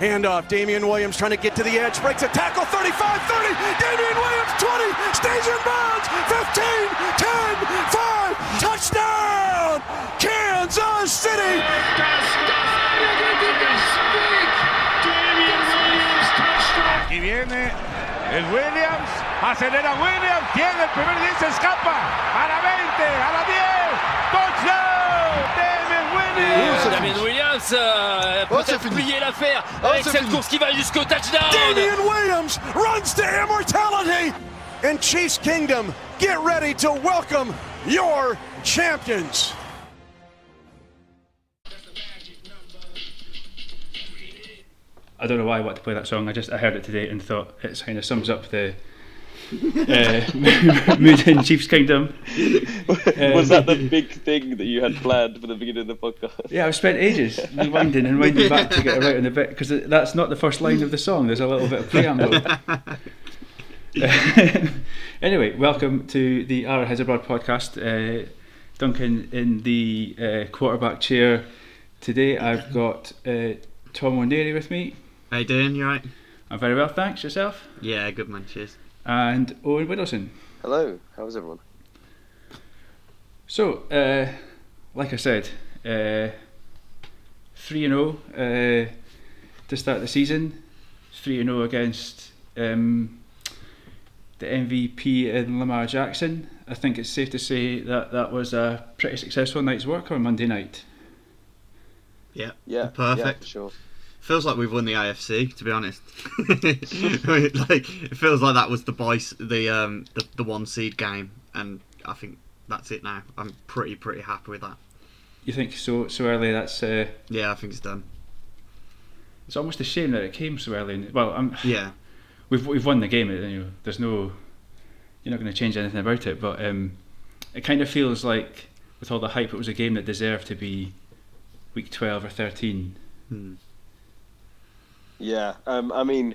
Handoff. Damien Williams trying to get to the edge. Breaks a tackle. 35 30. Damien Williams 20. Stays in bounds. 15, 10, 5. Touchdown. Kansas City. Aquí viene el Williams, acelera Williams, tiene el primer 10, se escapa a la 20, a la 10, touchdown, Damien Williams. Damien Williams euh, Oh, c'est peut-être fini. plier l'affaire Oh, avec cette fini. course qui va jusqu'au touchdown. Damien Williams runs to immortality. And Chiefs Kingdom, get ready to welcome your champions. I don't know why I want to play that song. I just I heard it today and thought it kind of sums up the uh, mood in Chiefs Kingdom. Was that the big thing that you had planned for the beginning of the podcast? Yeah, I've spent ages rewinding and winding back to get it right on the bit because that's not the first line of the song. There's a little bit of preamble. anyway, welcome to the Arrowheads Abroad podcast. Uh, Duncan in the uh, quarterback chair. Today I've got uh, Tom O'Neary with me. How you doing? You right? I'm very well, thanks. Yourself? Yeah, good man. Cheers. And Owen Whittleson. Hello, how's everyone? So, uh, like I said, uh, three and zero uh, to start the season. Three and zero against um, the MVP in Lamar Jackson. I think it's safe to say that that was a pretty successful night's work on Monday night. Yeah. Yeah, Perfect. Yeah, sure. Feels like we've won the AFC, to be honest. like it feels like that was the boys, the um, the, the one seed game, and I think that's it now. I'm pretty pretty happy with that. You think so so early? That's uh, Yeah, I think it's done. it's almost a shame that it came so early. In, well, I'm, Yeah, we've we've won the game. You know, there's no, you're not going to change anything about it. But um, it kind of feels like with all the hype, it was a game that deserved to be week 12 or 13. Hmm. Yeah, um, I mean,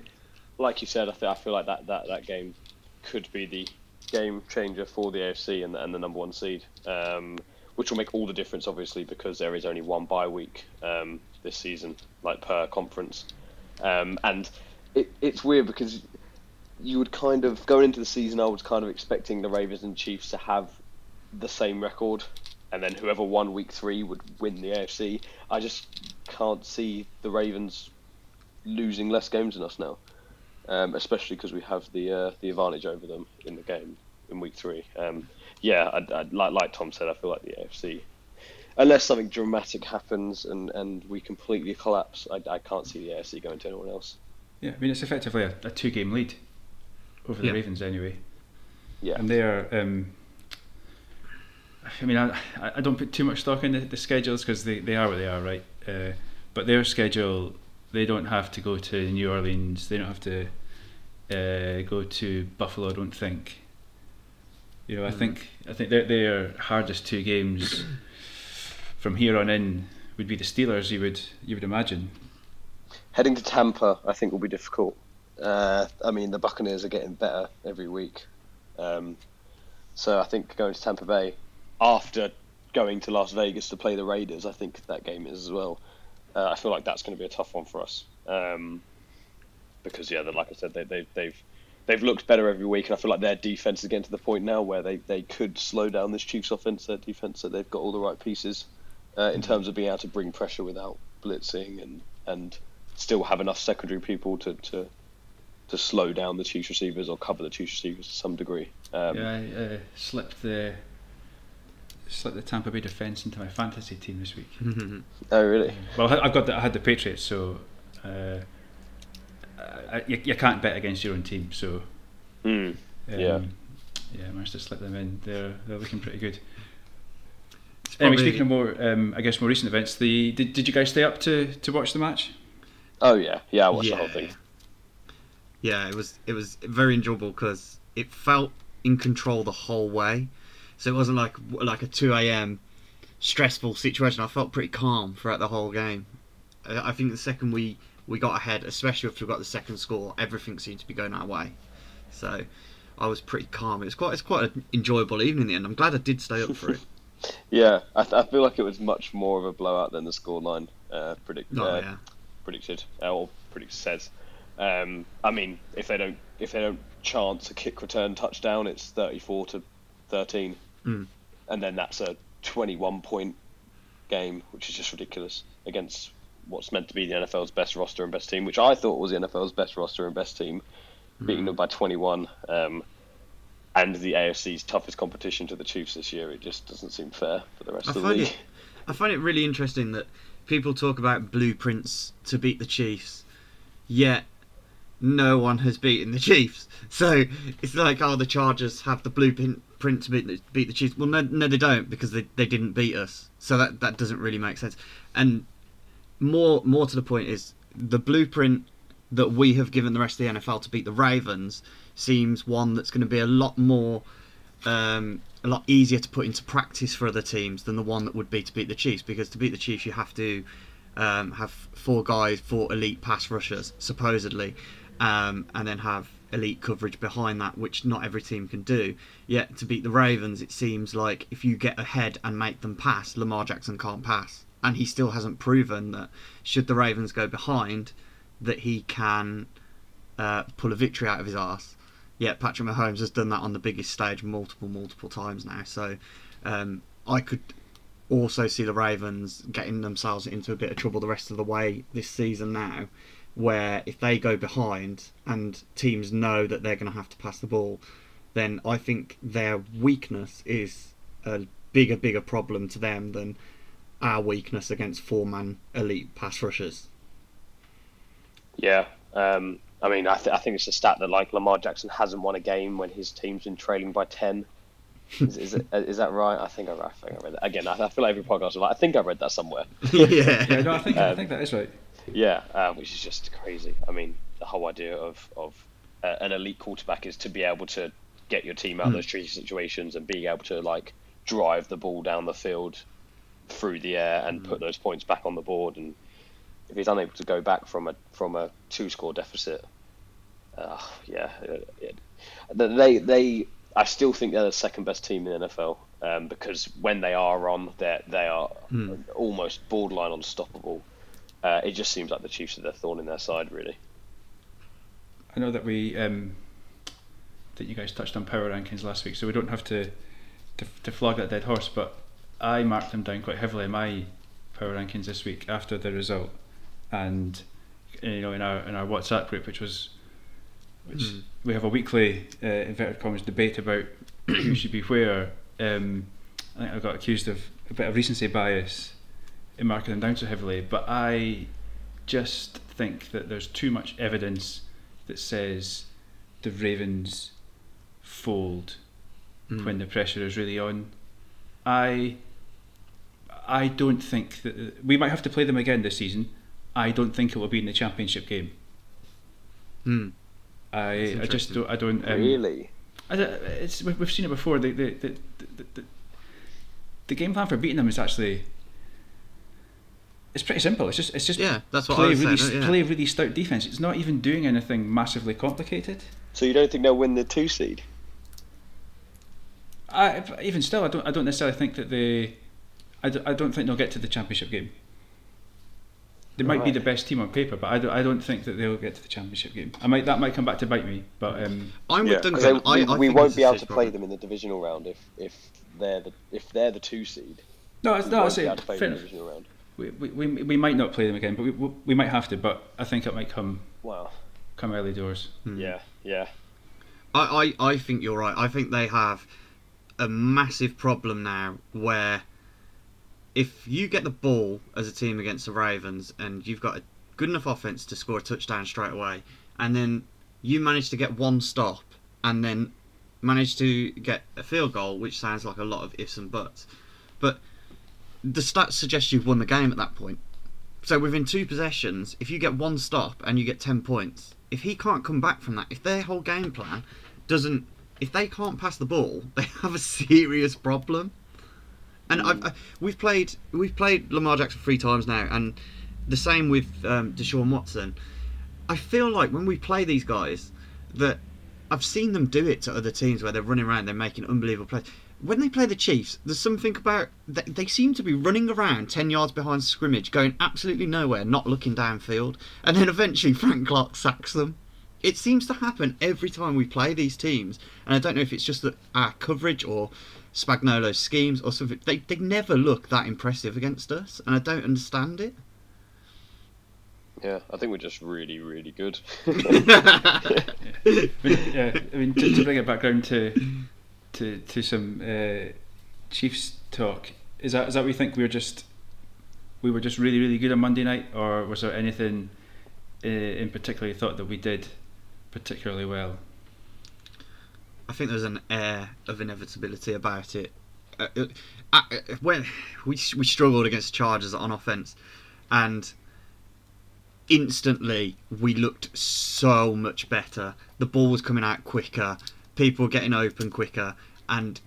like you said, I, th- I feel like that, that, that game could be the game changer for the AFC and, and the number one seed, um, which will make all the difference, obviously, because there is only one bye week um, this season, like per conference. Um, and it, it's weird because you would kind of, going into the season, I was kind of expecting the Ravens and Chiefs to have the same record, and then whoever won week three would win the AFC. I just can't see the Ravens losing less games than us now, um, especially because we have the uh, the advantage over them in the game in week three. Um, yeah, I, I, like like Tom said, I feel like the AFC, unless something dramatic happens and, and we completely collapse, I, I can't see the AFC going to anyone else. Yeah, I mean it's effectively a, a two game lead over the Yeah. Ravens anyway, Yeah, and they are. Um, I mean, I, I don't put too much stock in the, the schedules because they, they are what they are, right? Uh, but their schedule, they don't have to go to New Orleans. They don't have to uh, go to Buffalo. I don't think. You know, I think I think their their hardest two games from here on in would be the Steelers. You would you would imagine. heading to Tampa, I think will be difficult. Uh, I mean, the Buccaneers are getting better every week, um, so I think going to Tampa Bay after going to Las Vegas to play the Raiders, I think that game is as well. Uh, I feel like that's going to be a tough one for us um, because yeah, like I said, they, they, they've they've looked better every week, and I feel like their defense is getting to the point now where they, they could slow down this Chiefs offense. Their defense, that they've got all the right pieces uh, in terms of being able to bring pressure without blitzing and and still have enough secondary people to, to to slow down the Chiefs receivers or cover the Chiefs receivers to some degree. Um, Yeah, I uh, slipped the slipped the Tampa Bay defense into my fantasy team this week. Oh, really? Well, I- I've got the, I had the Patriots, so uh, I, you, you can't bet against your own team. So Mm. um, Yeah. yeah, I managed to slip them in. They're they're looking pretty good. It's Anyway, speaking of more, um, I guess more recent events. The did, did you guys stay up to, to watch the match? Oh yeah, yeah. I watched the whole thing. Yeah, it was it was very enjoyable because it felt in control the whole way. So it wasn't like like a two a.m. stressful situation. I felt pretty calm throughout the whole game. I I think the second we we got ahead, especially after we got the second score, everything seemed to be going our way. So I was pretty calm. It was quite it's quite an enjoyable evening in the end. I'm glad I did stay up for it. Yeah, I, I feel like it was much more of a blowout than the scoreline uh, predict Oh uh, yeah, predicted uh, or predicted says. Um, I mean, if they don't if they don't chance a kick return touchdown, it's 34 to 13, Mm. and then that's a 21 point game, which is just ridiculous against what's meant to be the NFL's best roster and best team, which I thought was the NFL's best roster and best team, beating them by 21. Um, and the AFC's toughest competition to the Chiefs this year, it just doesn't seem fair for the rest I of the league. it, I find it really interesting that people talk about blueprints to beat the Chiefs, yet no one has beaten the Chiefs. So it's like, oh, the Chargers have the blueprint print to beat the, beat the Chiefs. Well, no, no, they don't because they, they didn't beat us. So that that doesn't really make sense. And more more to the point is the blueprint that we have given the rest of the NFL to beat the Ravens seems one that's going to be a lot more um, a lot easier to put into practice for other teams than the one that would be to beat the Chiefs. Because to beat the Chiefs, you have to um, have four guys, four elite pass rushers, supposedly, um, and then have elite coverage behind that, which not every team can do. Yet to beat the Ravens, it seems like if you get ahead and make them pass, Lamar Jackson can't pass, and he still hasn't proven that should the Ravens go behind, that he can uh, pull a victory out of his arse. Yet Patrick Mahomes has done that on the biggest stage multiple, multiple times now. So um, I could also see the Ravens getting themselves into a bit of trouble the rest of the way this season now, where if they go behind and teams know that they're going to have to pass the ball, then I think their weakness is a bigger, bigger problem to them than our weakness against four-man elite pass rushers. Yeah, um, I mean, I, th- I think it's a stat that like Lamar Jackson hasn't won a game when his team's been trailing by ten. Is, is, it, is that right? I think I, I think I read that again. I, I feel like every podcast is like I think I read that somewhere. Yeah, yeah. no, I think I Um, think that is right. Yeah, uh, which is just crazy. I mean, the whole idea of of uh, an elite quarterback is to be able to get your team out of Mm. those tricky situations and being able to like drive the ball down the field through the air and put those points back on the board. And if he's unable to go back from a from a two score deficit, uh, yeah, uh, it, they they I still think they're the second best team in the NFL um, because when they are on, they they are almost borderline unstoppable. Uh, it just seems like the Chiefs are their thorn in their side, really. I know that we um, that you guys touched on power rankings last week, so we don't have to to, to flog that dead horse. But I marked them down quite heavily in my power rankings this week after the result, and you know in our in our WhatsApp group, which was which Mm. we have a weekly uh, inverted commas debate about who should be where. Um, I think I got accused of a bit of recency bias in marking them down so heavily, but I just think that there's too much evidence that says the Ravens fold Mm. when the pressure is really on. I I don't think that we might have to play them again this season. I don't think it will be in the championship game. Mm. I I just don't I don't um, really? I it's we've we've seen it before. The the, the, the, the the game plan for beating them is actually it's pretty simple. It's just it's just Yeah, that's what I play was really saying, yeah. play really stout defense. It's not even doing anything massively complicated. So you don't think they'll win the two seed? I even still, I don't I don't necessarily think that they. I don't, I don't think they'll get to the championship game. They might be the best team on paper, but I don't, I don't think that they'll get to the championship game. I might that might come back to bite me, but um, I'm Yeah, with 'cause Duncan. I, we, I we think won't be able to play problem. them in the divisional round if if they're the if they're the two seed. no, it's We no, I won't say be able fair enough. The divisional round. we, we, we, we might not play them again, but we, we, we might have to. But I think it might come Wow. come early doors. Hmm. Yeah, yeah. I, I, I think you're right. I think they have a massive problem now where if you get the ball as a team against the Ravens and you've got a good enough offense to score a touchdown straight away, and then you manage to get one stop and then manage to get a field goal, which sounds like a lot of ifs and buts, but the stats suggest you've won the game at that point. So within two possessions, if you get one stop and you get ten points, if he can't come back from that, if their whole game plan doesn't, if they can't pass the ball, they have a serious problem. And I've, I, we've played we've played Lamar Jackson three times now, and the same with um, Deshaun Watson. I feel like when we play these guys, that I've seen them do it to other teams where they're running around, they're making unbelievable plays. When they play the Chiefs, there's something about they, they seem to be running around ten yards behind scrimmage, going absolutely nowhere, not looking downfield, and then eventually Frank Clark sacks them. It seems to happen every time we play these teams, and I don't know if it's just that our coverage or Spagnuolo's schemes or something. They they never look that impressive against us, and I don't understand it. Yeah, I think we're just really, really good. But, yeah, I mean, to, to bring it back round to to to some uh, Chiefs talk, is that is that we think we were just we were just really really good on Monday night, or was there anything uh, in particular you thought that we did particularly well? I think there's an air of inevitability about it. Uh, uh, uh, when we we struggled against Chargers on offense, and instantly we looked so much better. The ball was coming out quicker, people getting open quicker, and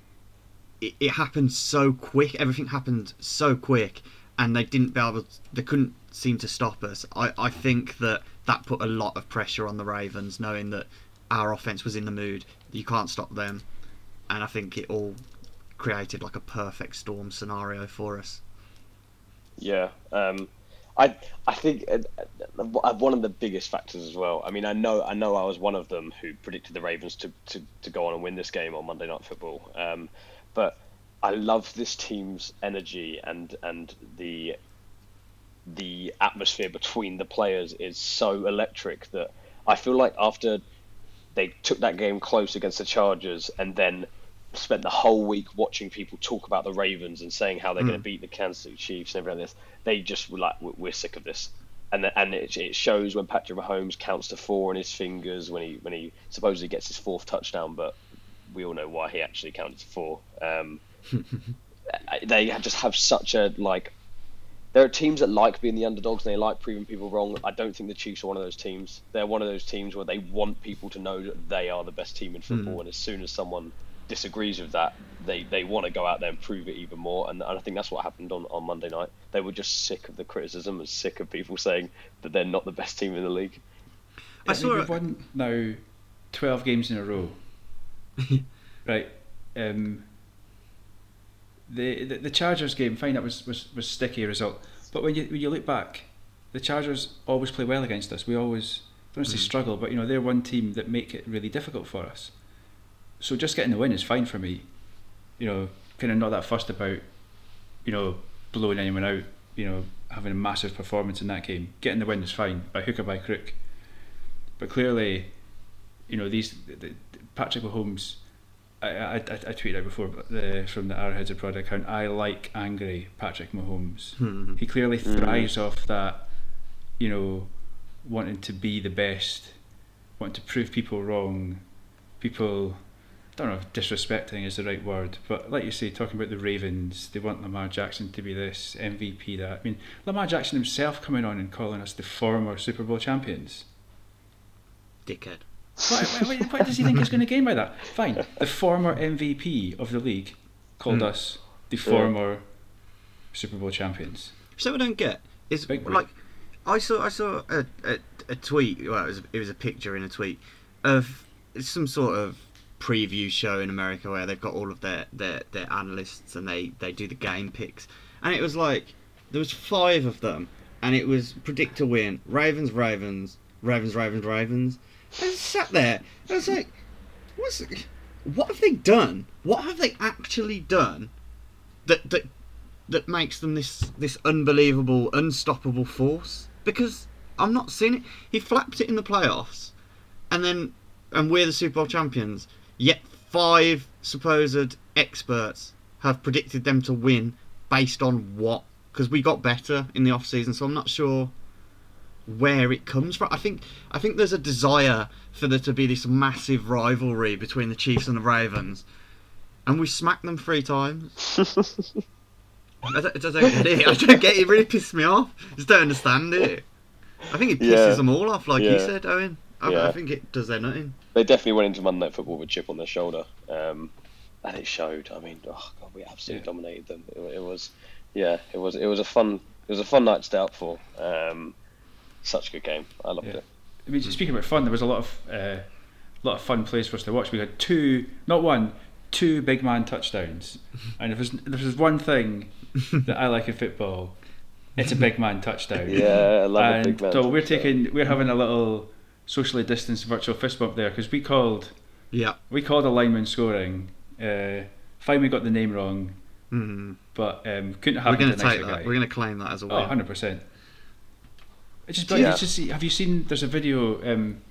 it, it happened so quick. Everything happened so quick, and they didn't be able. They couldn't seem to stop us. I I think that that put a lot of pressure on the Ravens, knowing that our offense was in the mood. You can't stop them, and I think it all created like a perfect storm scenario for us. Yeah, um, I I think uh, uh, one of the biggest factors as well. I mean, I know I know I was one of them who predicted the Ravens to, to, to go on and win this game on Monday Night Football. Um, but I love this team's energy and and the the atmosphere between the players is so electric that I feel like after they took that game close against the Chargers and then spent the whole week watching people talk about the Ravens and saying how they're going to beat the Kansas City Chiefs and everything like this. They just were like, "We're- we're sick of this. And the, and it, it shows when Patrick Mahomes counts to four on his fingers when he when he supposedly gets his fourth touchdown, but we all know why he actually counted to four. Um, they just have such a like. There are teams that like being the underdogs and they like proving people wrong. I don't think the Chiefs are one of those teams. They're one of those teams where they want people to know that they are the best team in football, and as soon as someone disagrees with that, they, they want to go out there and prove it even more. And, and I think that's what happened on, on Monday night. They were just sick of the criticism and sick of people saying that they're not the best team in the league. I I saw think it- we've won now twelve games in a row. right. Um, the, the the Chargers game, fine, that was, was, was sticky result. But when you when you look back, the Chargers always play well against us. We always I don't want to say struggle, but you know they're one team that make it really difficult for us. So just getting the win is fine for me. You know, kind of not that fussed about, you know, blowing anyone out. You know, having a massive performance in that game. Getting the win is fine by hook or by crook. But clearly, you know these the, the, Patrick Mahomes. I, I, I I tweeted out before but the, from the Arrowheads Abroad account. I like angry Patrick Mahomes. Hmm. He clearly hmm. thrives off that, you know, wanting to be the best, wanting to prove people wrong, people. I don't know if disrespecting is the right word, but like you say, talking about the Ravens, they want Lamar Jackson to be this MVP. That I mean, Lamar Jackson himself coming on and calling us the former Super Bowl champions. Dickhead. What, what, what does he think he's going to gain by that? Fine. The former MVP of the league called hmm. us the former Super Bowl champions. So I don't get is Big break. like I saw I saw a, a, a tweet. Well, it was it was a picture in a tweet of some sort of preview show in America where they've got all of their their, their analysts and they they do the game picks, and it was like there was five of them, and it was predict to win Ravens Ravens Ravens Ravens Ravens. I just sat there. And I was like, what's what have they done? What have they actually done that that that makes them this this unbelievable, unstoppable force. Because I'm not seeing it. He flapped it in the playoffs, and then and we're the Super Bowl champions. Yet five supposed experts have predicted them to win based on what? Because we got better in the off season, so I'm not sure where it comes from. I think I think there's a desire for there to be this massive rivalry between the Chiefs and the Ravens, and we smacked them three times. I don't, I don't get it. I don't get it. It really pissed me off. I just don't understand it. I think it pisses Yeah. them all off, like you said, Owen. I, Yeah. I think it does their nothing. They definitely went into Monday Night Football with a chip on their shoulder, um, and it showed. I mean, oh god, we absolutely Yeah. dominated them. It, it was, yeah, it was it was a fun it was a fun night to stay up for. Um, such a good game. I loved Yeah. it. I mean, speaking about fun, there was a lot of uh, lot of fun plays for us to watch. We had two, not one, two big man touchdowns. And if there's, if there's one thing that I like in football, it's a big man touchdown. Yeah, I love and a big man. so we're taking, we're having a little socially distanced virtual fist bump there because we called, Yeah. we called a lineman scoring. Uh, fine, we got the name wrong, Mm. but um, couldn't We're going to to take that. guy. We're going to claim that as a Oh, win. 100 percent. It's just brilliant. Yeah. It's just see, have you seen? There's a video. Um,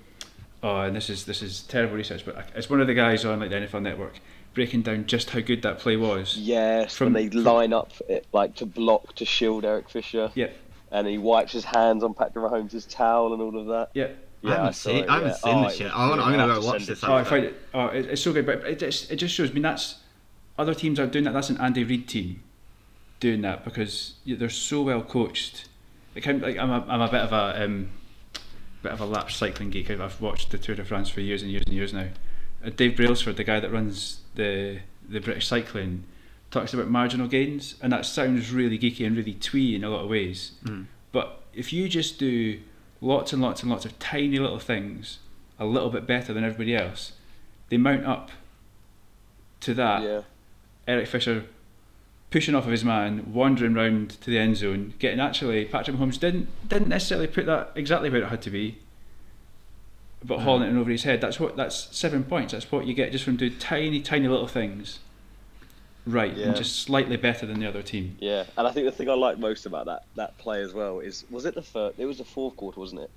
oh, and this is this is terrible research, but it's one of the guys on like the NFL Network breaking down just how good that play was. Yes, From- when they line up it, like to block to shield Eric Fisher, Yep, and he wipes his hands on Patrick Mahomes' towel and all of that. yep. Yeah, I haven't saw seen- it, I haven't yeah. seen Oh, this yet. I wanna- I'm gonna go watch this it Oh, I you. find it. Oh, it, it's so good, but it just it just shows. I mean, that's other teams are doing that. That's an Andy Reid team doing that because they're so well coached. It can, like I'm a I'm a bit of a um, bit of a lapsed cycling geek. I've- I've watched the Tour de France for years and years and years now. Uh, Dave Brailsford, the guy that runs the the British cycling, talks about marginal gains, and that sounds really geeky and really twee in a lot of ways. Mm. But if you just do lots and lots and lots of tiny little things a little bit better than everybody else, they mount up to that. Yeah, Eric Fisher pushing off of his man, wandering round to the end zone, getting actually Patrick Mahomes didn't didn't necessarily put that exactly where it had to be, but hauling it over his head. That's what that's seven points. That's what you get just from doing tiny tiny little things, right, Yeah. and just slightly better than the other team. yeah, and I think the thing I like most about that that play as well is was it the third? It was the fourth quarter, wasn't it?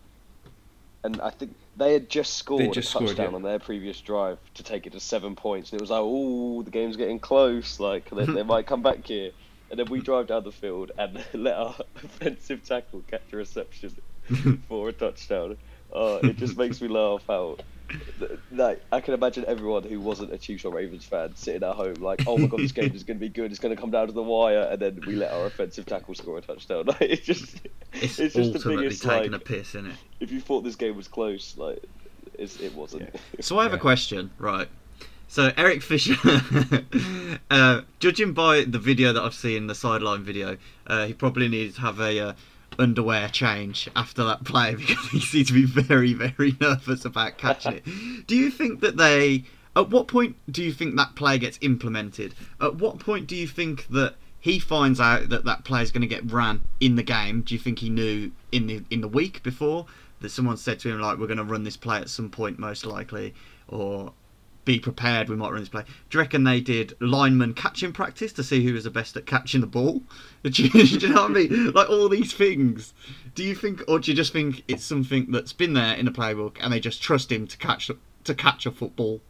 And I think they had just scored just a scored, touchdown yeah. on their previous drive to take it to seven points, and it was like, oh, the game's getting close. Like they, they might come back here, and then we drive down the field and let our offensive tackle catch a reception for a touchdown. Uh, it just makes me laugh out. Like I can imagine everyone who wasn't a Chiefs or Ravens fan sitting at home like, oh my god, this game is going to be good. It's going to come down to the wire, and then we let our offensive tackle score a touchdown. Like, it's just, It's, it's, just the biggest taking like. a piss, isn't it? If you thought this game was close, like, it's, it wasn't. So I have a question, right? So Eric Fisher, uh, judging by the video that I've seen, the sideline video, uh, he probably needs to have a uh, underwear change after that play because he seemed to be very, very nervous about catching it. Do you think that they? At what point do you think that play gets implemented? At what point do you think that he finds out that that play is going to get ran in the game? Do you think he knew in the in the week before that someone said to him like, "We're going to run this play at some point, most likely," or be prepared, we might run this play. Do you reckon they did lineman catching practice to see who was the best at catching the ball? Do you, do you know what I mean? Like all these things. Do you think, or do you just think it's something that's been there in the playbook and they just trust him to catch to catch a football?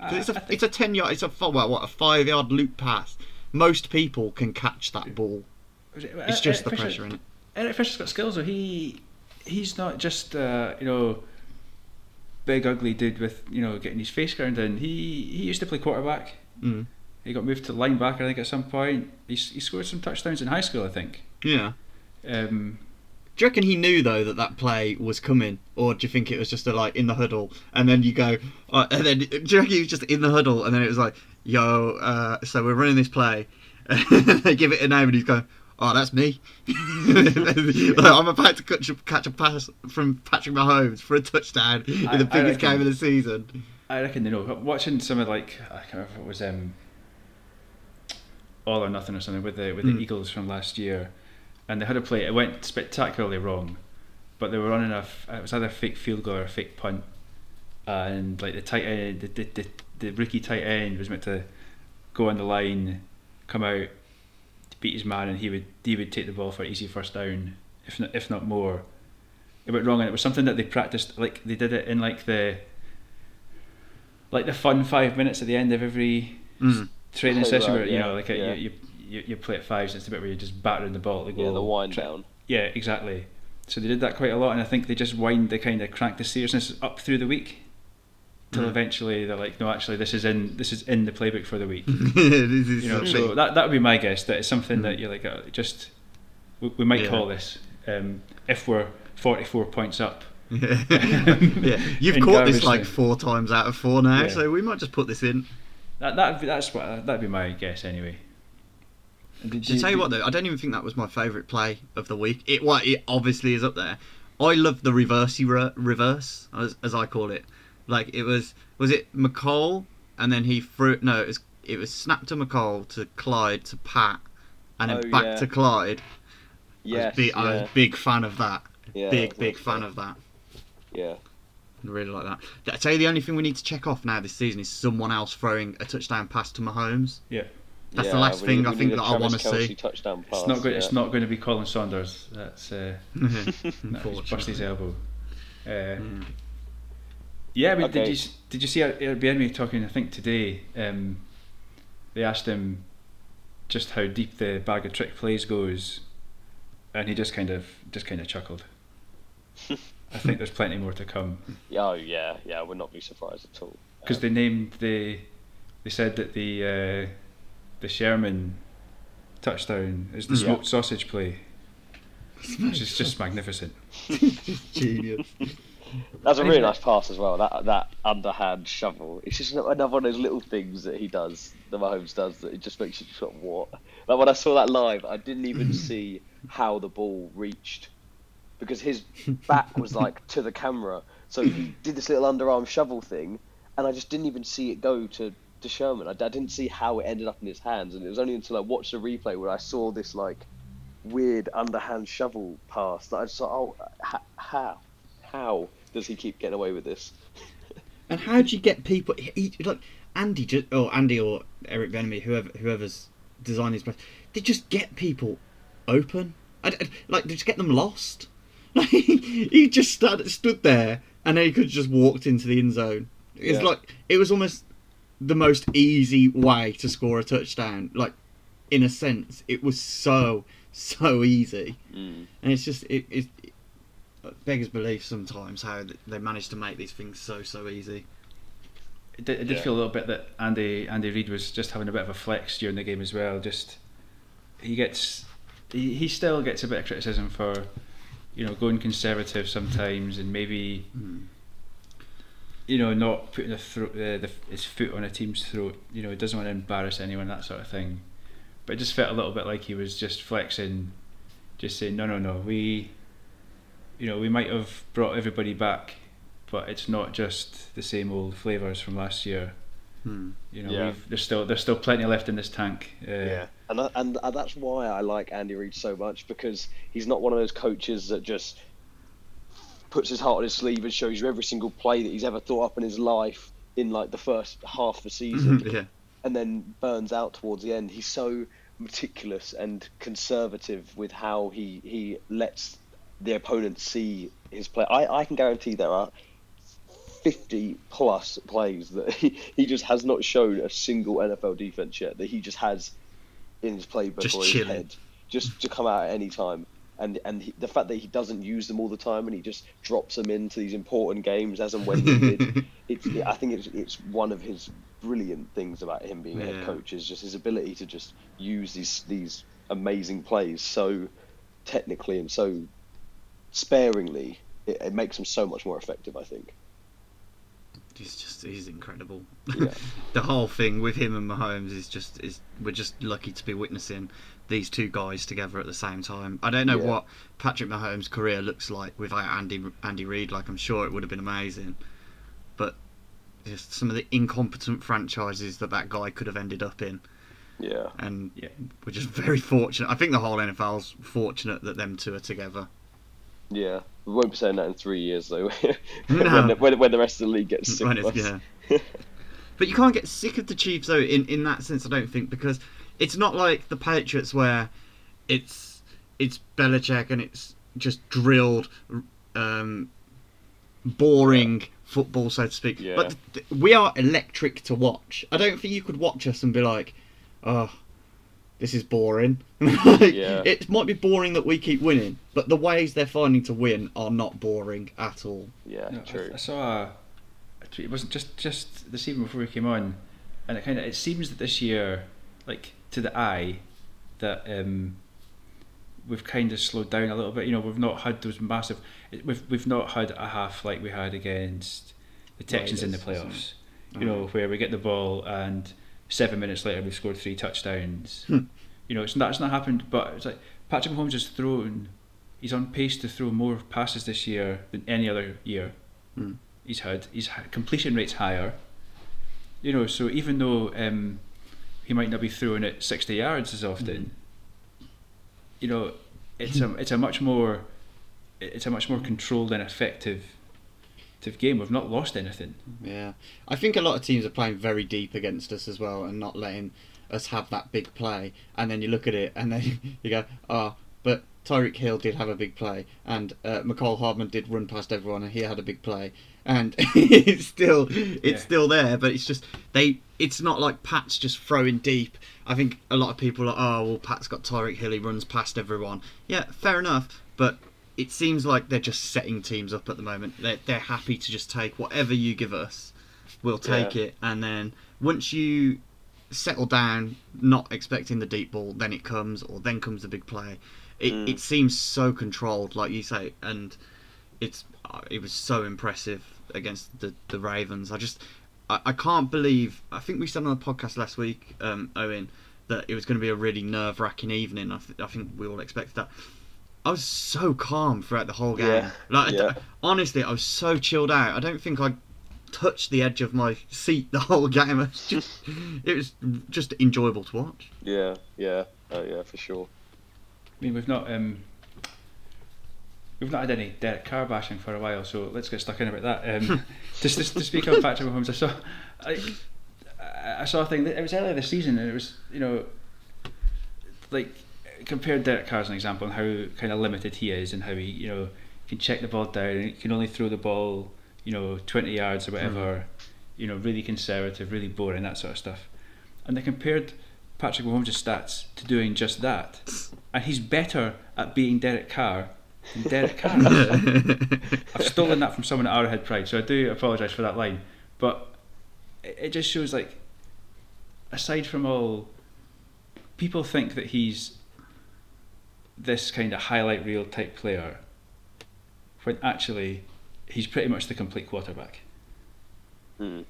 'Cause it's a think- it's a ten yard, it's a well, what a five yard loop pass. Most people can catch that ball. It's just the Eric Fisher- pressure in it. Eric Fisher's got skills, though. He he's not just uh, you know big ugly dude with you know getting his face ground in. He he used to play quarterback. Mm. He got moved to linebacker, I think, at some point. He he scored some touchdowns in high school, I think. Yeah. Um, Do you reckon he knew though that that play was coming, or do you think it was just a, like in the huddle, and then you go, uh, and then do you reckon he was just in the huddle, and then it was like, yo, uh, so we're running this play, and they give it a name, and he's going, oh, that's me. Like, I'm about to catch a, catch a pass from Patrick Mahomes for a touchdown in I- the biggest reckon- game of the season. I reckon they know. Watching some of like I can't remember if it was um, All or Nothing or something with the with Mm. the Eagles from last year, and they had a play. It went spectacularly wrong, but they were running a. f- It was either a fake field goal or a fake punt, and like the tight end, the the, the, the rookie tight end was meant to go on the line, come out, beat his man, and he would he would take the ball for an easy first down, if not if not more. It went wrong, and it was something that they practiced. Like they did it in like the like the fun five minutes at the end of every Mm. training session, right, where you yeah, know, like yeah. you, you you you play at fives. It's the bit where you're just battering the ball to go. Yeah, the wind Try- down. Yeah, exactly. So they did that quite a lot, and I think they just wind the kind of crank the seriousness up through the week, till Mm. eventually they're like, no, actually, this is in this is in the playbook for the week. this is you know, so that that would be my guess. That it's something Mm. that you're like, uh, just we, we might Yeah. call this um, if we're 44 points up. yeah, you've In caught this like four times out of four now, Yeah. so we might just put this in. That that that's what that'd be my guess anyway. And did To tell you what though, I don't even think that was my favourite play of the week. It well, it obviously is up there. I love the reversey re- reverse as, as I call it. Like it was was it Mecole and then he threw no it was it was snapped to Mecole to Clyde to Pat and then Oh, back yeah. to Clyde. I Yes, was, big, I was a big fan of that. yeah, big that's big nice. fan of that. Yeah, I really like that. I tell you, the only thing we need to check off now this season is someone else throwing a touchdown pass to Mahomes. Yeah. That's the last thing need- I think need a that I wanna see. Touchdown pass. It's not going. yeah. It's not going to be Colin Saunders. That's uh, no, he's bust his elbow. Uh, Yeah, but did Okay. you did you see Airbnb talking? I think today um, they asked him just how deep the bag of trick plays goes, and he just kind of just kind of chuckled. I think there's plenty more to come Oh yeah, yeah. I would not be surprised at all. because they named the they said that the uh, the Sherman touchdown is the Yeah. smoked sausage play, which is just magnificent. Genius. That's a really nice pass as well. That that underhand shovel. It's just another one of those little things that he does, that Mahomes does, that it just makes you sort of what. Like when I saw that live, I didn't even see how the ball reached because his back was like to the camera. So he did this little underarm shovel thing, and I just didn't even see it go to to Sherman. I, I didn't see how it ended up in his hands, and it was only until I watched the replay where I saw this like weird underhand shovel pass that I just thought, oh, uh, h- how, how does he keep getting away with this? And how do you get people? He, like Andy, just or Andy or Eric Bieniemy, whoever whoever's designed these they just get people open. I, I- like they just get them lost. Like he just stood stood there, and then he could just walked into the end zone. It's Yeah. like it was almost the most easy way to score a touchdown. Like in a sense, it was so so easy, Mm. and it's just it it beggars belief sometimes how they manage to make these things so so easy. It did, it did Yeah. feel a little bit that Andy Andy Reid was just having a bit of a flex during the game as well. Just he gets he, he still gets a bit of criticism for you know going conservative sometimes and maybe you know not putting the throat uh, the, his foot on a team's throat. You know he doesn't want to embarrass anyone that sort of thing. But it just felt a little bit like he was just flexing, just saying no no no we you know we might have brought everybody back but it's not just the same old flavors from last year. Hmm. You know, Yeah. we've, there's still there's still plenty left in this tank. Uh, Yeah, and that, and uh, that's why I like Andy Reid so much because he's not one of those coaches that just puts his heart on his sleeve and shows you every single play that he's ever thought up in his life in like the first half of the season, yeah. and then burns out towards the end. He's so meticulous and conservative with how he he lets the opponent see his play. I, I can guarantee there are 50 plus plays that he, he just has not shown a single NFL defense yet that he just has in his playbook Just or his chilling. head just to come out at any time. And and he, the fact that he doesn't use them all the time and he just drops them into these important games as and when needed, it's I think it's it's one of his brilliant things about him being a Yeah. head coach is just his ability to just use these these amazing plays so technically and so sparingly. It, it makes him so much more effective. I think. He's just he's incredible. Yeah. the whole thing with him and Mahomes is just is we're just lucky to be witnessing these two guys together at the same time. I don't know Yeah. what Patrick Mahomes' career looks like without Andy Andy Reid. Like I'm sure it would have been amazing, but just some of the incompetent franchises that that guy could have ended up in, Yeah. and Yeah. we're just very fortunate. I think the whole NFL's fortunate that them two are together. Yeah, we won't be saying that in three years though. No. when, the, when, when the rest of the league gets sick of us. yeah. But you can't get sick of the Chiefs though in, in that sense I don't think because it's not like the Patriots where it's it's Belichick and it's just drilled um, boring football so to speak. Yeah. But th- we are electric to watch. I don't think you could watch us and be like, "Oh, this is boring." Like, Yeah. It might be boring that we keep winning, but the ways they're finding to win are not boring at all. Yeah, No, true. I, saw a, a tweet. It wasn't just just this evening before we came on, and it kind of it seems that this year, like to the eye, that um, we've kind of slowed down a little bit. You know, we've not had those massive. We've we've not had a half like we had against the Texans in the playoffs. You know, where we get the ball and seven minutes later we scored three touchdowns. Hmm. You know, it's not not happened, but it's like Patrick Mahomes has thrown. He's on pace to throw more passes this year than any other year. Hmm. he's had. His completion rate's higher. You know, so even though um, he might not be throwing it sixty yards as often, you know, it's a it's a much more it's a much more controlled and effective, effective game. We've not lost anything. Yeah, I think a lot of teams are playing very deep against us as well, and not letting us have that big play. And then you look at it, and then you go, "Oh, but Tyreek Hill did have a big play, and uh, Mecole Hardman did run past everyone, and he had a big play." And it's still it's Yeah. still there, but it's just they. It's not like Pat's just throwing deep. I think a lot of people are, "Oh, well, Pat's got Tyreek Hill, he runs past everyone." Yeah, fair enough, but it seems like they're just setting teams up at the moment. They're, they're happy to just take whatever you give us, we'll take Yeah. it. And then once you settle down, not expecting the deep ball, then it comes, or then comes the big play. It, Mm. it seems so controlled, like you say, and it's uh, it was so impressive against the, the Ravens. I just I, I can't believe. I think we said on the podcast last week, um, Owen, that it was going to be a really nerve wracking evening. I, th- I think we all expected that. I was so calm throughout the whole game. Yeah, Like, I d- yeah. honestly, I was so chilled out. I don't think I touched the edge of my seat the whole game. It was just, it was just enjoyable to watch. Yeah, yeah, uh, yeah, for sure. I mean, we've not um, we've not had any Derek Carr bashing for a while, so let's get stuck in about that. Um, just, just to speak of Patrick Mahomes, I saw I, I saw a thing. That, it was earlier this season, and it was you know like compared Derek Carr as an example and how kind of limited he is, and how he you know can check the ball down and he can only throw the ball you know twenty yards or whatever. Mm-hmm. You know, really conservative, really boring, that sort of stuff. And they compared Patrick Mahomes' stats to doing just that and he's better at beating Derek Carr than Derek Carr. I've stolen that from someone at Arrowhead Pride, so I do apologise for that line. But it just shows like, aside from all, people think that he's this kind of highlight reel type player, when actually he's pretty much the complete quarterback. Mm.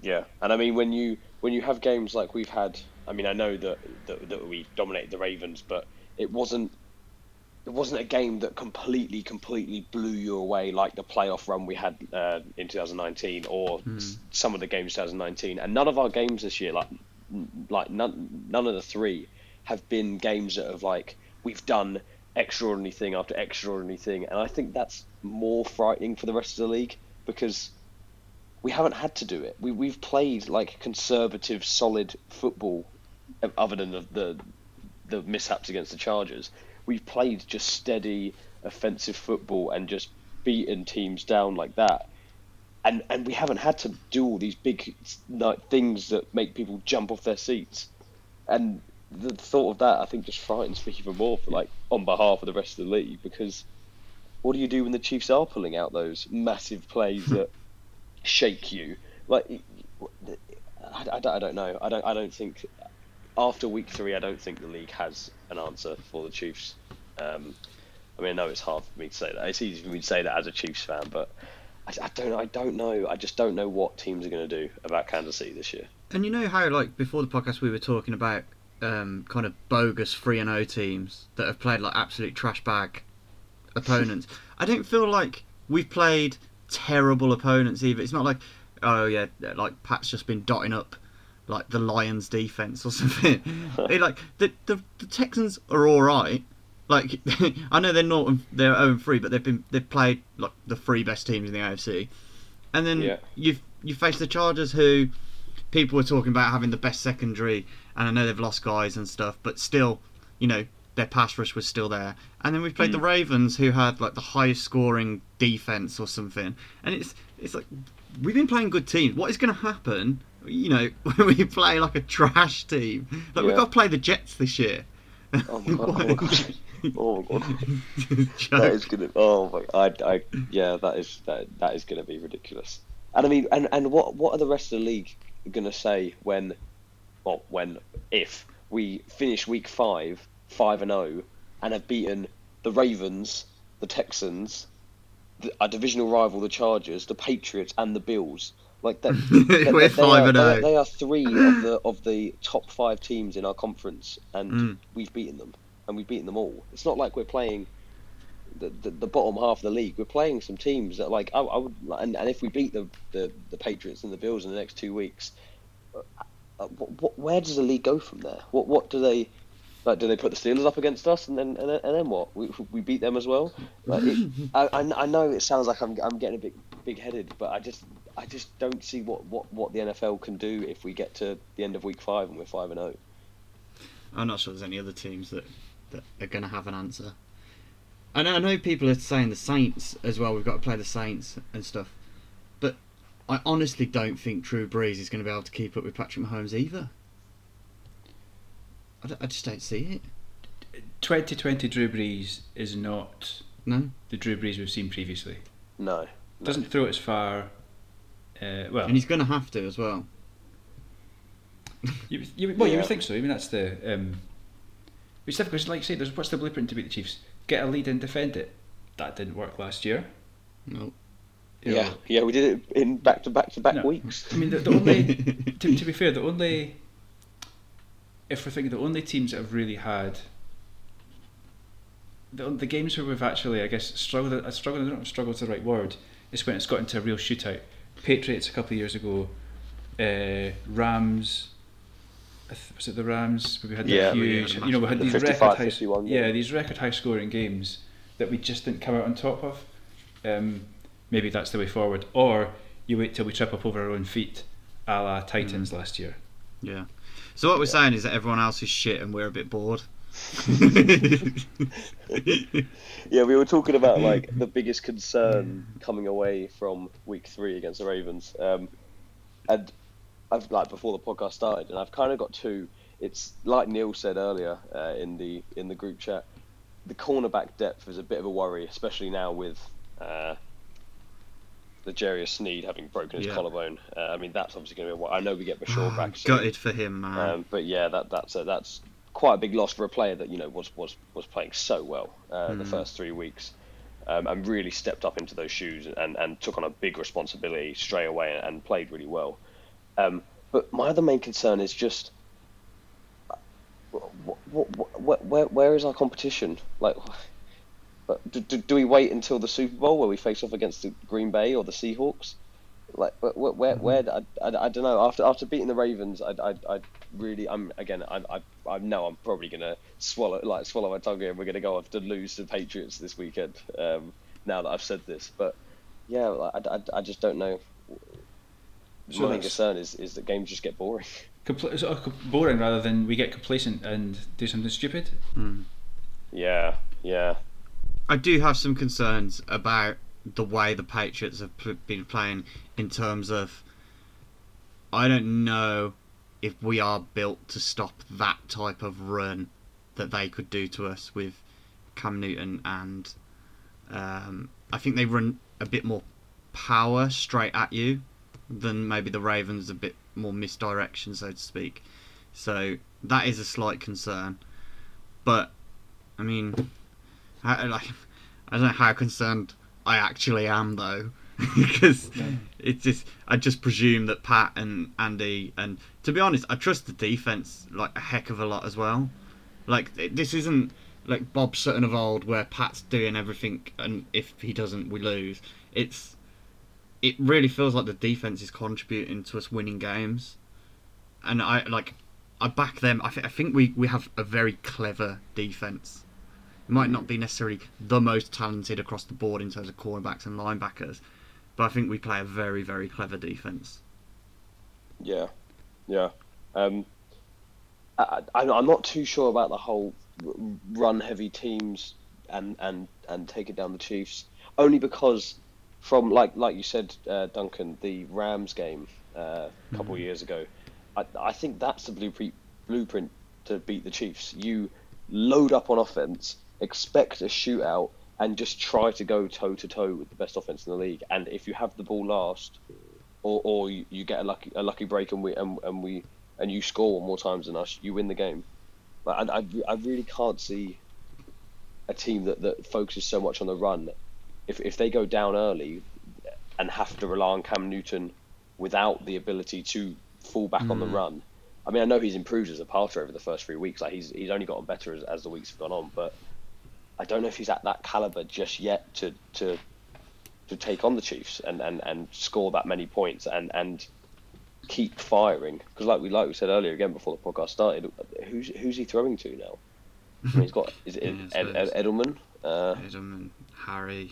Yeah, and I mean when you when you have games like we've had, I mean I know that that, that we dominated the Ravens, but it wasn't it wasn't a game that completely completely blew you away like the playoff run we had uh, in 2019 or s- some of the games 2019. And none of our games this year, like like none none of the three, have been games that have like we've done extraordinary thing after extraordinary thing, and I think that's more frightening for the rest of the league because we haven't had to do it. We we've played like conservative, solid football, uh, other than the the, the mishaps against the Chargers. We've played just steady, offensive football and just beaten teams down like that. And and we haven't had to do all these big like, things that make people jump off their seats. And the thought of that, I think, just frightens me even more for like on behalf of the rest of the league because what do you do when the Chiefs are pulling out those massive plays that shake you. Like, I, I, don't- I don't know. I don't. I don't think after week three, I don't think the league has an answer for the Chiefs. Um, I mean, I know it's hard for me to say that. It's easy for me to say that as a Chiefs fan, but I, I don't. I don't know. I just don't know what teams are going to do about Kansas City this year. And you know how, like, before the podcast, we were talking about um, kind of bogus 3 and 0 teams that have played like absolute trash bag opponents. I don't feel like we've played terrible opponents either. It's not like, oh, yeah, like Pat's just been dotting up like the Lions defense or something. Like, the, the, the Texans are all right. Like, I know they're not, they're 0 3, but they've been, they've played like the three best teams in the AFC. And then Yeah. you've, you face the Chargers who people were talking about having the best secondary, and I know they've lost guys and stuff, but still, you know, their pass rush was still there. And then we've played the mm. Ravens, who had like the highest scoring defense or something, and it's it's like we've been playing good teams. What is going to happen? You know, when we play like a trash team, like we've got to play the Jets this year. Oh my god! Oh my god! My god. Joke. that is gonna. Oh my. I. I. Yeah. That is. That. That is gonna be ridiculous. And I mean, and and what what are the rest of the league gonna say when, well, when if we finish week five five and zero and have beaten the Ravens, the Texans, the, our divisional rival, the Chargers, the Patriots, and the Bills. Like that, they, We're 5 are, and they, 0. they are three of the of the top five teams in our conference, and Mm. we've beaten them, and we've beaten them all. It's not like we're playing the, the, the bottom half of the league. We're playing some teams that like I, I would, and, and if we beat the, the, the Patriots and the Bills in the next two weeks, uh, what, what, where does the league go from there? What what do they like? Do they put the Steelers up against us and then and then, and then what? We, we beat them as well. Like it, I, I I know it sounds like I'm I'm getting a bit big headed, but I just I just don't see what, what, what the NFL can do if we get to the end of week five and we're five and zero. I'm not sure there's any other teams that, that are going to have an answer. And I know people are saying the Saints as well. We've got to play the Saints and stuff, but I honestly don't think Drew Brees is going to be able to keep up with Patrick Mahomes either. I, don't- I just don't see it. 2020 Drew Brees is not No. the Drew Brees we've seen previously. No. Doesn't throw it as far. Uh, well, And he's going to have to as well. you, you, well, you would think so. I mean, that's the. Um, it's difficult 'cause like you say, there's what's the blueprint to beat the Chiefs? Get a lead and defend it. That didn't work last year. No. You Yeah, know, yeah, we did it in back to back to back No. weeks. I mean, the, the only to, to be fair, the only if we're thinking the only teams that have really had the, the games where we've actually, I guess, struggled. uh, Struggled. I don't know if struggled is the right word. Is when it's got into a real shootout. Patriots a couple of years ago. Uh, Rams. I th- Was it the Rams? where We had Yeah, that we huge. had You know, we had The these record high. 51 Yeah, these record high scoring games that we just didn't come out on top of. Um, maybe that's the way forward. Or you wait till we trip up over our own feet, a la Titans Mm. last year. Yeah. So what we're saying is that everyone else is shit and we're a bit bored. Yeah, we were talking about like the biggest concern coming away from week three against the Ravens, um, and I've like before the podcast started, and I've kind of got two. It's like Neil said earlier uh, in the in the group chat, the cornerback depth is a bit of a worry, especially now with uh, L'Jarius Sneed having broken his Yeah. collarbone. Uh, I mean, that's obviously going to be. a I know we get Bashaud back. soon. Gutted for him, man. Um, but yeah, that that's a, that's quite a big loss for a player that you know was was was playing so well uh, the first three weeks, um, and really stepped up into those shoes and, and took on a big responsibility straight away and, and played really well. Um, but my other main concern is just. What, what, where, where is our competition? Like, do, do, do we wait until the Super Bowl where we face off against the Green Bay or the Seahawks? Like, where, where, where, where I, I, I don't know. After after beating the Ravens, I, I, I really, I'm again, I, I, I know I'm probably gonna swallow like swallow my tongue and We're gonna go off to lose to the Patriots this weekend. Um, now that I've said this, but yeah, I, I, I just don't know. So My concern is is that games just get boring. Compl- sort of boring rather than we get complacent and do something stupid. Yeah, yeah, I do have some concerns about the way the Patriots have pl- been playing in terms of. I don't know if we are built to stop that type of run that they could do to us with Cam Newton and um, I think they run a bit more power straight at you than maybe the Ravens a bit more misdirection so to speak. So that is a slight concern, but I mean, I, like I don't know how concerned I actually am though, because it's just I just presume that Pat and Andy and to be honest, I trust the defense like a heck of a lot as well. Like this isn't like Bob Sutton of old where Pat's doing everything and if he doesn't we lose. It's it really feels like the defense is contributing to us winning games, and I like I back them. I, th- I think we we have a very clever defense. It might not be necessarily the most talented across the board in terms of cornerbacks and linebackers, but I think we play a very very clever defense. yeah, yeah. Um, I, I'm not too sure about the whole run heavy teams and and and take it down the Chiefs only because from like like you said, uh, Duncan, the Rams game uh, a couple of years ago, I, I think that's the blueprint blueprint to beat the Chiefs. You load up on offense, expect a shootout, and just try to go toe to toe with the best offense in the league. And if you have the ball last, or, or you, you get a lucky a lucky break and we and, and we and you score more times than us, you win the game. Like, I, I, I really can't see a team that, that focuses so much on the run. If if they go down early and have to rely on Cam Newton without the ability to fall back on the run. I mean, I know he's improved as a passer over the first three weeks. Like he's he's only gotten better as, as the weeks have gone on, but I don't know if he's at that caliber just yet to to to take on the Chiefs and, and, and score that many points and, and keep firing. Because like we like we said earlier again before the podcast started, who's who's he throwing to now? I mean, he's got is it Yeah, Ed, Ed. Edelman? Uh, and Harry,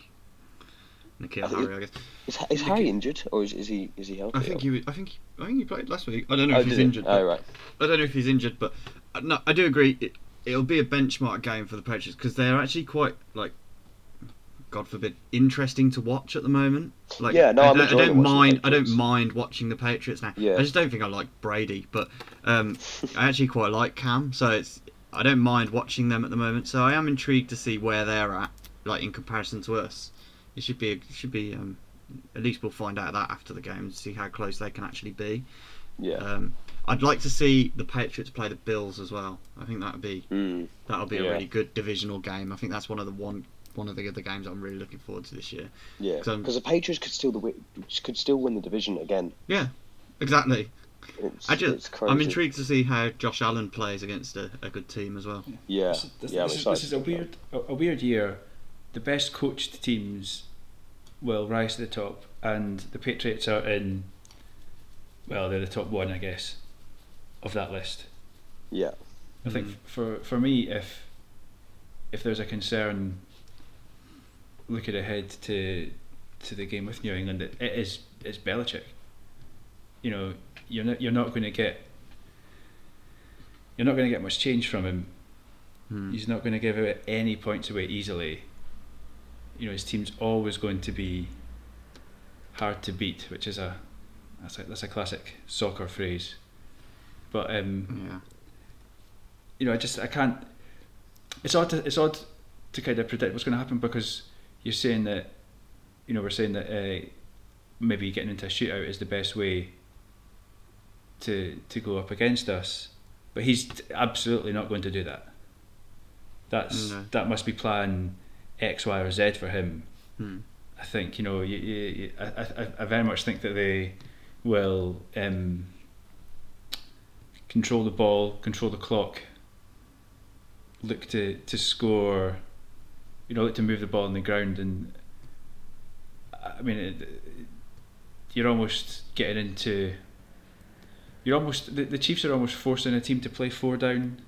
N'Keal Harry, I guess. is, is Harry injured or is, is he is he healthy? I think he, was- I think, I think he played last week. I don't know Oh, if he's he? injured. Oh right. I don't know if he's injured, but uh, no, I do agree. It, it'll be a benchmark game for the Patriots because they're actually quite like, God forbid, interesting to watch at the moment. Like, Yeah, no, I don't, I don't mind. I don't mind watching the Patriots now. Yeah. I just don't think I like Brady, but um, I actually quite like Cam, so it's I don't mind watching them at the moment. So I am intrigued to see where they're at, like in comparison to us. It should be, it should be. Um, at least we'll find out that after the game and see how close they can actually be. Yeah. Um, I'd like to see the Patriots play the Bills as well. I think that'd be Mm. that'll be a really good divisional game. I think that's one of the one one of the other games I'm really looking forward to this year. Yeah. 'Cause I'm- Because the Patriots could still the could still win the division again. Yeah, exactly. It's, I it's just crazy. I'm intrigued to see how Josh Allen plays against a, a good team as well. Yeah. This, this, yeah. This, is, this is a weird, a, a weird year. The best coached teams will rise to the top, and the Patriots are in. Well, they're the top one, I guess, of that list. Yeah. I think for for me, if if there's a concern looking ahead to to the game with New England, it, it is it's Belichick. You know, you're not you're not going to get you're not going to get much change from him. Hmm. He's not going to give out any points away easily. You know, his team's always going to be hard to beat, which is a that's a that's a classic soccer phrase. But um, Yeah. you know, I just I can't. It's odd. To, it's odd to kind of predict what's going to happen because you're saying that, you know, we're saying that uh, maybe getting into a shootout is the best way to to go up against us, but he's absolutely not going to do that. That's No. that must be plan X, Y, or Z for him. Hmm. I think you know. You, you, I, I, I very much think that they will um, control the ball, control the clock, look to, to score, you know, look to move the ball on the ground, and I mean, it, you're almost getting into. You're almost the, the Chiefs are almost forcing a team to play four down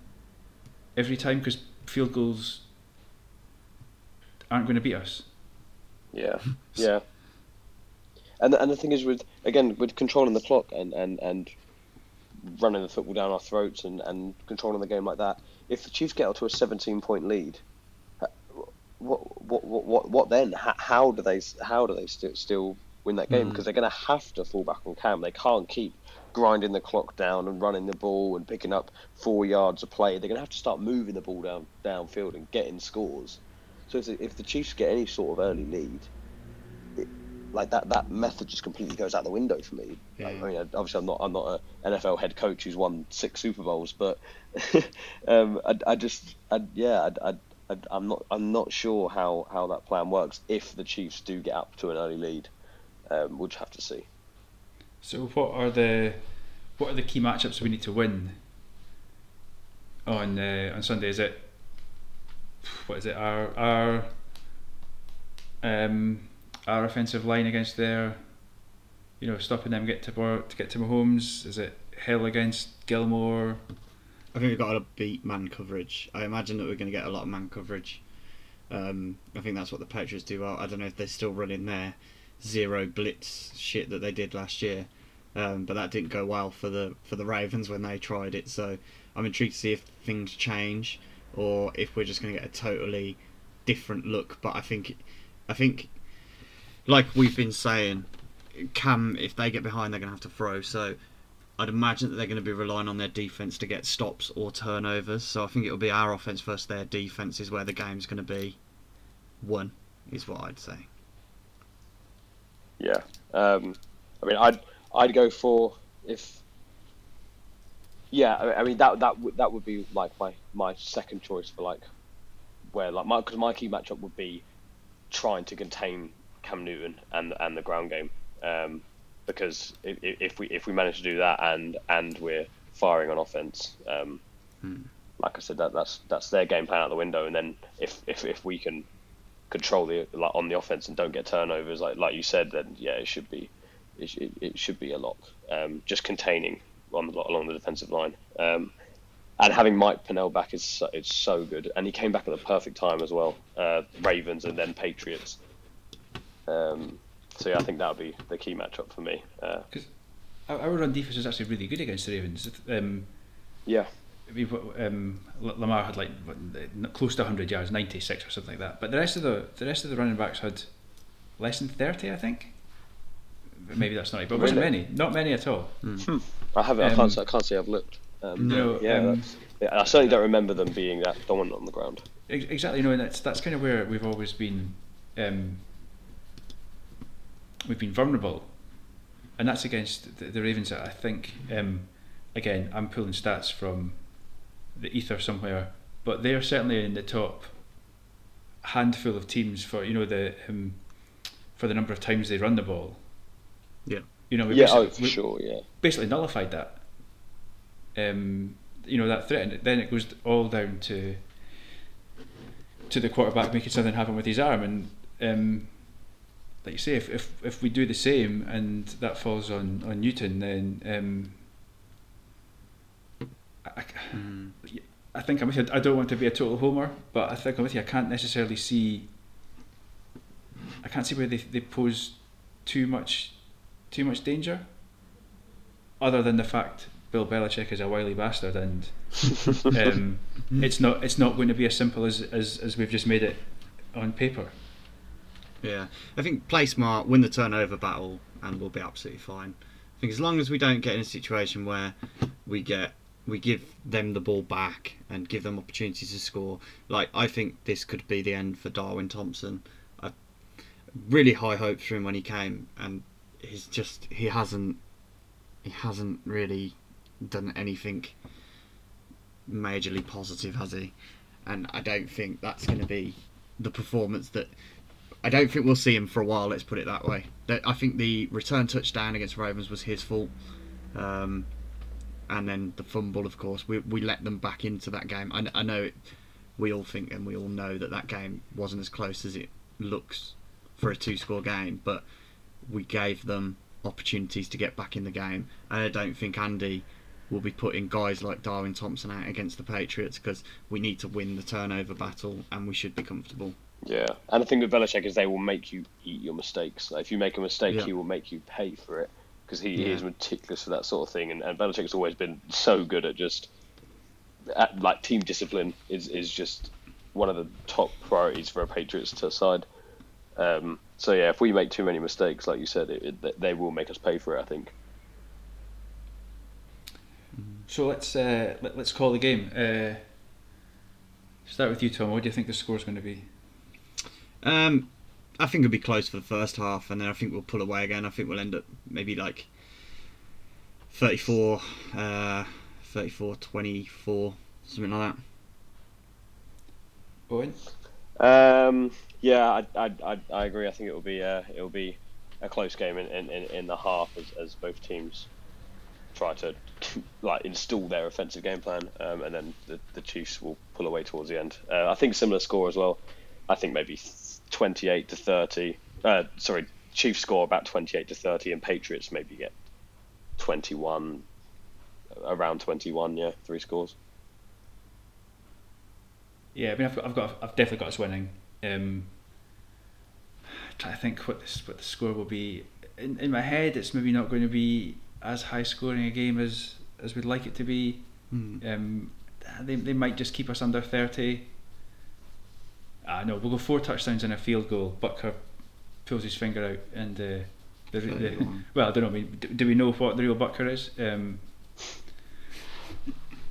every time because field goals aren't going to beat us. Yeah, yeah. And and the thing is with again with controlling the clock and, and, and running the football down our throats and, and controlling the game like that. If the Chiefs get up to a 17 point lead, uh, what what what what, what then? How, how do they how do they still still win that game? Hmm. Because they're going to have to fall back on Cam. They can't keep grinding the clock down and running the ball and picking up four yards of play. They're going to have to start moving the ball down downfield and getting scores. So if the, if the Chiefs get any sort of early lead, it, like that, that method just completely goes out the window for me. Yeah. I mean, obviously, I'm not I'm not an NFL head coach who's won six Super Bowls, but um, I, I just I, yeah I, I, I'm not I'm not sure how, how that plan works if the Chiefs do get up to an early lead. Um, we'll just have to see. So what are the what are the key matchups we need to win on uh, on Sunday? Is it what is it our our um, our offensive line against their you know stopping them get to Bor- to get to Mahomes? Is it Hill against Gilmore? I think we've got to beat man coverage. I imagine that we're going to get a lot of man coverage. Um, I think that's what the Patriots do well. I don't know if they're still running their zero blitz shit that they did last year, um, but that didn't go well for the for the Ravens when they tried it. So I'm intrigued to see if things change or if we're just going to get a totally different look. But I think, I think, like we've been saying, Cam if they get behind, they're going to have to throw. So I'd imagine that they're going to be relying on their defense to get stops or turnovers. So I think it'll be our offense versus their defense is where the game's going to be won, is what I'd say. Yeah. Um, I mean, I'd I'd go for if. Yeah, I mean that that that would be like my, my second choice for like where like my because my key matchup would be trying to contain Cam Newton and and the ground game um, because if, if we if we manage to do that and and we're firing on offense um, like I said, that that's that's their game plan out the window. And then if if, if we can control the like on the offense and don't get turnovers, like like you said, then yeah, it should be it, it should be a lock. Um, just containing on the, lot along the defensive line. Um, and having Mike Pennel back is so, it's so good, and he came back at the perfect time as well. Uh, Ravens and then Patriots. Um, so yeah, I think that would be the key matchup for me. Uh, Our, our run defense was actually really good against the Ravens. Um, yeah, we um, Lamar had like close to 100 yards, 96 or something like that. But the rest of the the rest of the running backs had less than 30, I think. Maybe that's not right, but it wasn't Really? many, not many at all. I haven't. I Um, can't. say- I can't say I've looked. Um, No, yeah, um, yeah, I certainly don't remember them being that dominant on the ground. Exactly, you know, and that's that's kind of where we've always been. Um, we've been vulnerable, and that's against the, the Ravens. I think. Um, again, I'm pulling stats from the ether somewhere, but they're certainly in the top handful of teams for you know the um, for the number of times they run the ball. Yeah. You know, we Yeah, oh for we sure. Yeah, basically nullified that. Um, you know that threat, and then it goes all down to to the quarterback making something happen with his arm, and um, like you say, if, if if we do the same and that falls on on Newton, then um, I, I- Mm. I think I'm with you. I don't want to be a total homer, but I think I'm with you. I can't necessarily see. I can't see where they they pose too much, too much danger. Other than the fact Bill Belichick is a wily bastard, and um, it's not it's not going to be as simple as, as as we've just made it on paper. Yeah, I think play smart, win the turnover battle, and we'll be absolutely fine. I think as long as we don't get in a situation where we get we give them the ball back and give them opportunities to score. Like I think this could be the end for Darwin Thompson. I really high hopes for him when he came, and he's just he hasn't he hasn't really done anything majorly positive, has he? And I don't think that's going to be the performance that I don't think we'll see him for a while. Let's put it that way. I think the return touchdown against Ravens was his fault, um, and then the fumble, of course, we we let them back into that game. I, I know it, we all think and we all know that that game wasn't as close as it looks for a two-score game, but we gave them opportunities to get back in the game, and I don't think Andy will be putting guys like Darwin Thompson out against the Patriots because we need to win the turnover battle and we should be comfortable. yeah. And the thing with Belichick is they will make you eat your mistakes. Like, if you make a mistake, Yeah. he will make you pay for it because he, he is meticulous for that sort of thing. And, and Belichick's always been so good at just at, like team discipline is is just one of the top priorities for a Patriots to side. Um, so yeah, if we make too many mistakes, like you said, it, it, they will make us pay for it. I think. So let's uh, let, let's call the game. Uh, start with you, Tom. What do you think the score's going to be? Um, I think it'll be close for the first half, and then I think we'll pull away again. I think we'll end up maybe like 34, uh, 34 24, something like that. Owen. Um, yeah, I, I, I, I agree. I think it will be uh, it will be a close game in, in, in, in the half as, as both teams try to like install their offensive game plan, um, and then the, the Chiefs will pull away towards the end. Uh, I think similar score as well. I think maybe twenty eight to thirty. Uh, sorry, Chiefs score about twenty eight to thirty, and Patriots maybe get twenty one, around twenty one. Yeah, three scores. Yeah, I mean, I've got, I've got, I've definitely got us winning. Um, trying to think what this, what the score will be. In, in my head, it's maybe not going to be as high scoring a game as as we'd like it to be. Um, they, they might just keep us under thirty. Ah, no, we'll go four touchdowns and a field goal. Butker pulls his finger out, and uh, the, the, well, I don't know. I mean, do, do we know what the real Butker is? Um,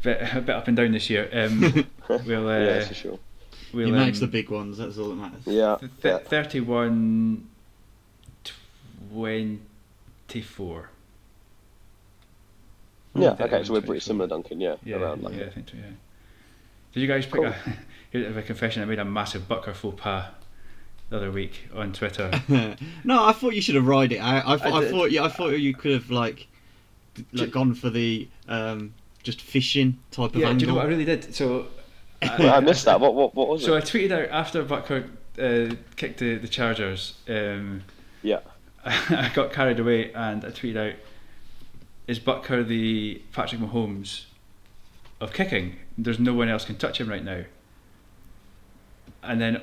bit, a bit up and down this year. Um, we'll, uh, yeah, for sure. we'll, he makes um, the big ones. That's all that matters. Yeah, th- yeah. 31 24. Yeah, okay, so we're pretty similar, Duncan. Yeah, Yeah, around like yeah, I think so, yeah. Did you guys pick Cool. a, here's a confession, I made a massive Butker faux pas the other week on Twitter. no, I thought you should have ride it. I, I, thought, I I, thought, yeah, I thought you could have like, like gone for the um, just fishing type of Yeah, do you know what I really did? So Well, I missed that. What what what was So I tweeted out after Butker uh, kicked the, the Chargers. Um, Yeah. I got carried away and I tweeted out, "Is Butker the Patrick Mahomes of kicking? There's no one else can touch him right now." And then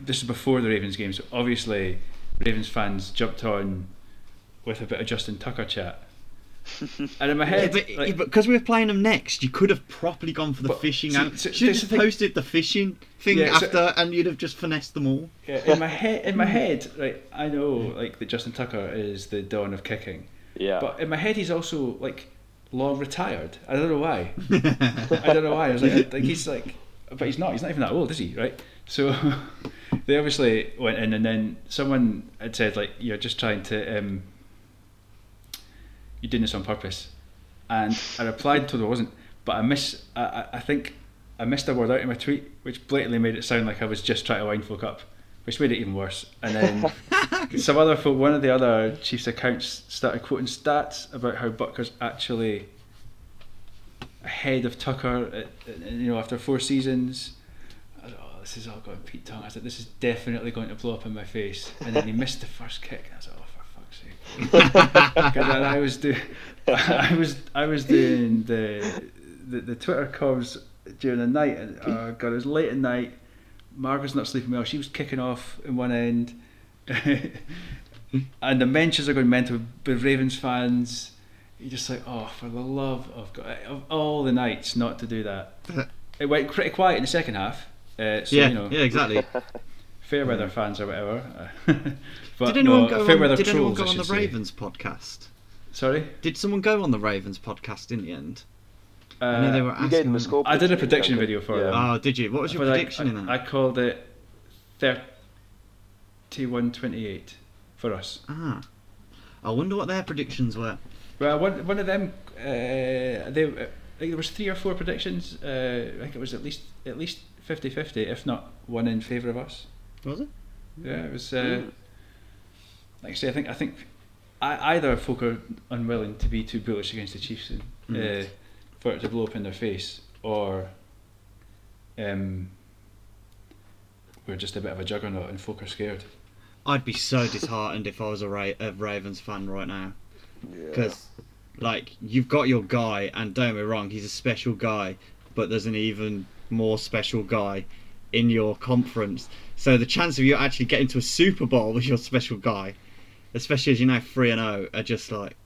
this is before the Ravens game, so obviously Ravens fans jumped on with a bit of Justin Tucker chat. and in my Yeah, head, but like- because we were playing them next, you could have properly gone for the But fishing. and so should have just the posted the fishing thing Yeah, so- after, and you'd have just finessed them all. Yeah, in my head, in my head, right, I know like that Justin Tucker is the dawn of kicking, Yeah. but in my head he's also like long retired. I don't know why. I don't know why. I was like, like he's like, but he's not. He's not even that old, is he? Right. So they obviously went in, and then someone had said like, "You're just trying to, um, you're doing this on purpose," and I replied her I wasn't. But I miss. I, I- I think I missed a word out in my tweet, which blatantly made it sound like I was just trying to wind folk up, which made it even worse. And then some other folk, one of the other Chiefs accounts started quoting stats about how Butker's actually ahead of Tucker, at, at- you know, after four seasons. I was, oh, this is all going Pete Tong. I said, this is definitely going to blow up in my face. And then he missed the first kick. And I was like, oh, for fuck's sake. 'Cause then I was doing, I was, I was doing the, the, the Twitter comms during the night, and oh god, it was late at night. Margaret's not sleeping well. She was kicking off in one end, and the mentions are going mental with Ravens fans. You're just like, oh, for the love of God, of all the nights not to do that. It went pretty quiet in the second half. Uh, so yeah, you know, yeah, exactly. fair weather fans or whatever. but did anyone no, go fair on? weather Did anyone go on the say. Ravens podcast? Sorry, Did someone go on the Ravens podcast in the end? Uh, I know they were you gave them a score. I did a prediction, prediction video for Yeah. them. Oh, did you? What was your But, like, prediction in that? I called it 31-28 for us. ah, I wonder what their predictions were. Well, one one of them, uh, they, uh, I think there was three or four predictions. Uh, I think it was at least at least 50-50, if not one in favour of us. Was it? Yeah, it was. Uh, Mm. Like I say, I think I think I, either folk are unwilling to be too bullish against the Chiefs and, Mm. For it to blow up in their face, or um, we're just a bit of a juggernaut and folk are scared. I'd be so disheartened if I was a, Ra- a Ravens fan right now. Yeah. because like you've got your guy and don't get me wrong he's a special guy but there's an even more special guy in your conference so the chance of you actually getting to a super bowl with your special guy especially as you know 3 and 0 are just like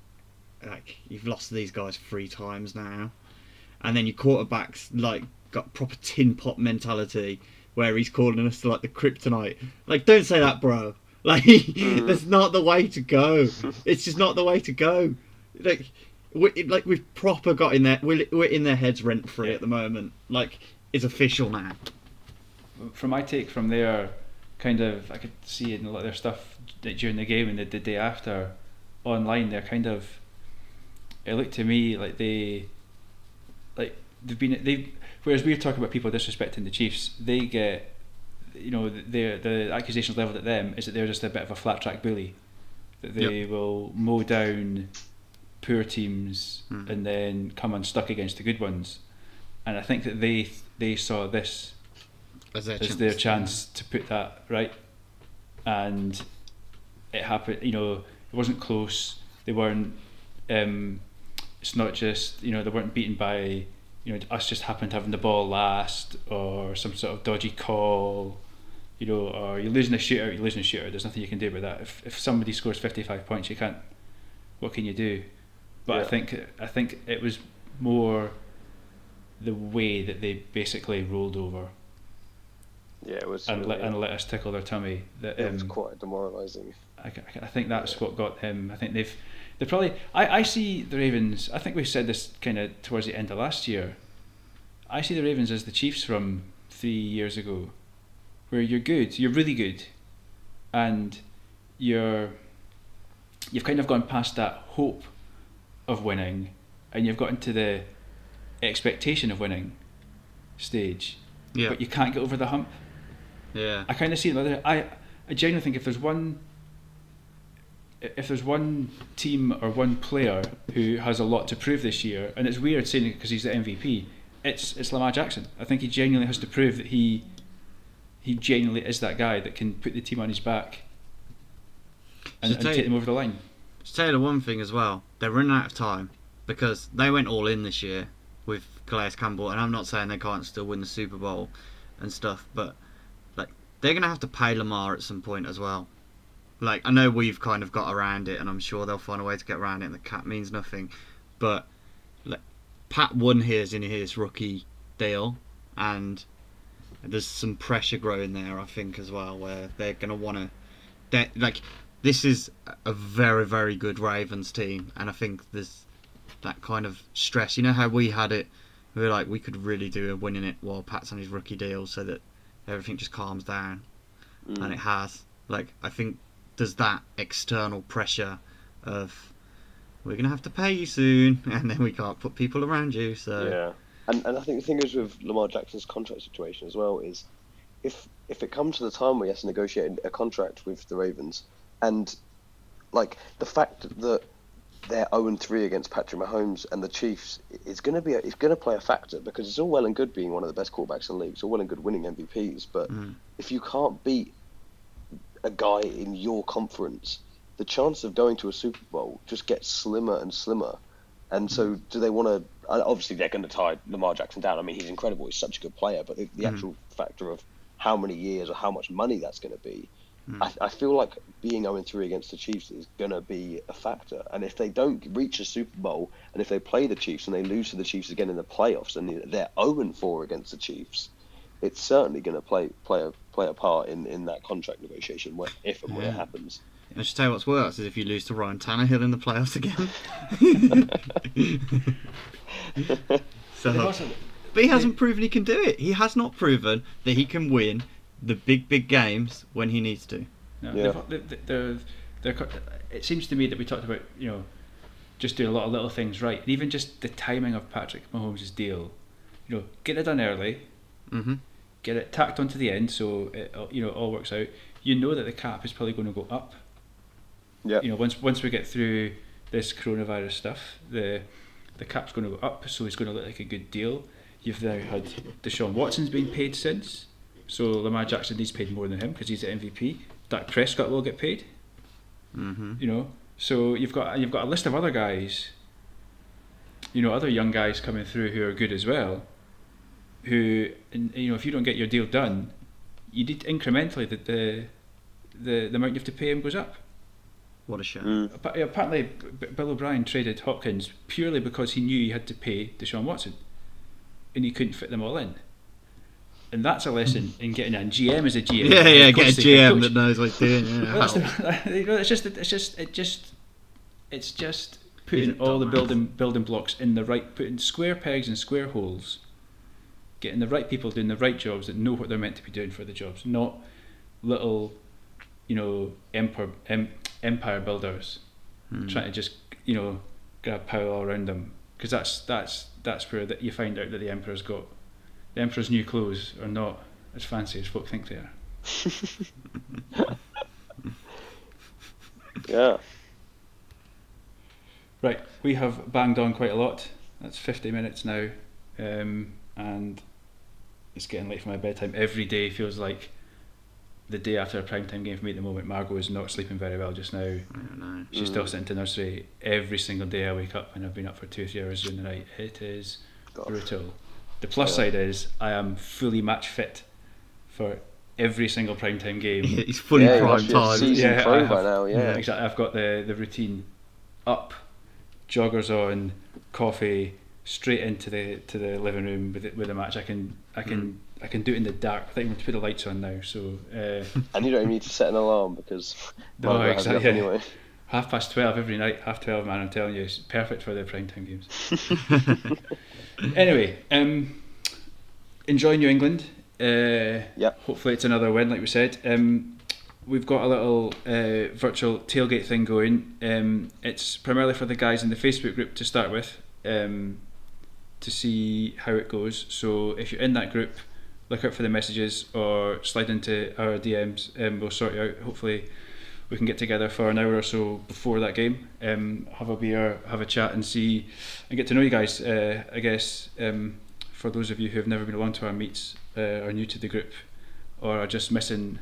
like you've lost these guys three times now and then your quarterback's like got proper tin pot mentality where he's calling us to like the kryptonite. Like don't say that bro. Like mm. that's not the way to go. It's just not the way to go. Like we, like we've proper got in there we're, we're in their heads rent free at the moment. Like it's official now. From my take from there, kind of I could see in a lot of their stuff that during the game and the, the day after online. They're kind of it looked to me like they like they've been they whereas we're talking about people disrespecting the Chiefs, they get you know the the accusations leveled at them is that they're just a bit of a flat track bully. That they will mow down poor teams Hmm. and then come unstuck against the good ones. And I think that they they saw this as their as their chance to put that right. And it happened you know it wasn't close. They weren't um, it's not just you know they weren't beaten by you know us just happened having the ball last or some sort of dodgy call you know or you're losing a shooter you're losing a shooter there's nothing you can do about that if, if somebody scores 55 points you can't what can you do but I think I think it was more the way that they basically rolled over Yeah, it was. and let, and let us tickle their tummy. That it was um, quite demoralising. I, I- I think that's what got them. I think they've they probably. I, I see the Ravens. I think we said this kind of towards the end of last year. I see the Ravens as the Chiefs from three years ago, where you're good, you're really good, and you're you've kind of gone past that hope of winning, and you've got into the expectation of winning stage, yeah but you can't get over the hump. yeah I kind of see it that. I, I genuinely think if there's one if there's one team or one player who has a lot to prove this year, and it's weird saying it because he's the MVP, it's it's Lamar Jackson. I think he genuinely has to prove that he he genuinely is that guy that can put the team on his back and, So and take you- them over the line. To tell you the one thing as well, they're running out of time because they went all in this year with Calais Campbell, and I'm not saying they can't still win the Super Bowl and stuff, but like they're gonna have to pay Lamar at some point as well. Like I know we've kind of got around it, and I'm sure they'll find a way to get around it. and The cap means nothing, but like Pat won his in his rookie deal, and there's some pressure growing there, I think, as well, where they're gonna want to. Like this is a very very good Ravens team, and I think there's that kind of stress. You know how we had it, we were like we could really do a winning it while Pat's on his rookie deal, so that everything just calms down, Mm. and it has. Like I think there's that external pressure of we're gonna have to pay you soon, and then we can't put people around you. So Yeah, and and I think the thing is with Lamar Jackson's contract situation as well is if if it comes to the time where he has to negotiate a contract with the Ravens, and like the fact that they're 0 3 against Patrick Mahomes and the Chiefs is going to be a, it's going to play a factor because it's all well and good being one of the best quarterbacks in the league. It's all well and good winning MVPs, but Mm. if you can't beat a guy in your conference, the chance of going to a Super Bowl just gets slimmer and slimmer. And so, do they want to? Obviously, they're going to tie Lamar Jackson down. I mean, he's incredible. He's such a good player. But the, the Mhm. actual factor of how many years or how much money that's going to be, Mm. I, I feel like being 0 3 against the Chiefs is going to be a factor. And if they don't reach a Super Bowl, and if they play the Chiefs and they lose to the Chiefs again in the playoffs, and they're 0 4 against the Chiefs, it's certainly going to play play a play a part in, in that contract negotiation when, if and when Yeah. it happens. I should tell you what's worse is if you lose to Ryan Tannehill in the playoffs again. so, but he hasn't proven he can do it. He has not proven that he can win the big, big games when he needs to. No, Yeah. they've- it seems to me that we talked about, you know, just doing a lot of little things right. And even just the timing of Patrick Mahomes' deal, you know, get it done early, hmm get it tacked onto the end so it all- you know it all works out. You know that the cap is probably going to go up. Yeah. You know, once once we get through this coronavirus stuff, the the cap's going to go up, so it's going to look like a good deal. You've now had Deshaun Watson's been paid since, so Lamar Jackson needs paid more than him because he's the MVP. Dak Prescott will get paid. Mm-hmm. You know, so you've got you've got a list of other guys. You know, other young guys coming through who are good as well. Who, you know, if you don't get your deal done, you need incrementally that the, the the amount you have to pay him goes up. What a shame. Mm. Apparently, B- B- Bill O'Brien traded Hopkins purely because he knew he had to pay Deshaun Watson, and he couldn't fit them all in. And that's a lesson in getting a GM as a GM. Yeah, yeah, get a coach to head GM that knows what he's doing. Yeah, Well, that's the, you know, it's just it's just it just it's just putting He's all the dumbass. building building blocks in the right putting square pegs in square holes getting the right people doing the right jobs that know what they're meant to be doing for the jobs not little you know empire em, empire builders Hmm. trying to just you know grab power all around them because that's that's that's where that you find out that the emperor's got the emperor's new clothes are not as fancy as folk think they are Yeah. Right, we have banged on quite a lot. That's 50 minutes now, um, and it's getting late for my bedtime. Every day feels like the day after a prime time game for me at the moment. Margot is not sleeping very well just now. I don't know. She's still mm. sitting to nursery every single day. I wake up and I've been up for two or three hours during the night. It is God. brutal. The plus Yeah. side is I am fully match fit for every single prime time game. He's fully yeah, prime must be a time. seasoned Yeah, pro have- by now. Yeah. Mm, exactly. I've got the, the routine up, joggers on, coffee, straight into the to the living room with it, with a match. I can I can I can do it in the dark I think even to put the lights on now. So uh, And you don't need to set an alarm because No, exactly, yeah. anyway. half past twelve every night, half twelve man. I'm telling you, it's perfect for the prime time games. anyway, um, enjoy New England. Uh, Yep. Hopefully, it's another win, like we said. Um, we've got a little uh, virtual tailgate thing going. Um, it's primarily for the guys in the Facebook group to start with, um, to see how it goes. So if you're in that group, look out for the messages or slide into our DMs, and we'll sort you out. Hopefully, we can get together for an hour or so before that game, um, have a beer, have a chat, and see and get to know you guys. Uh, I guess um, for those of you who have never been along to our meets, uh, are new to the group, or are just missing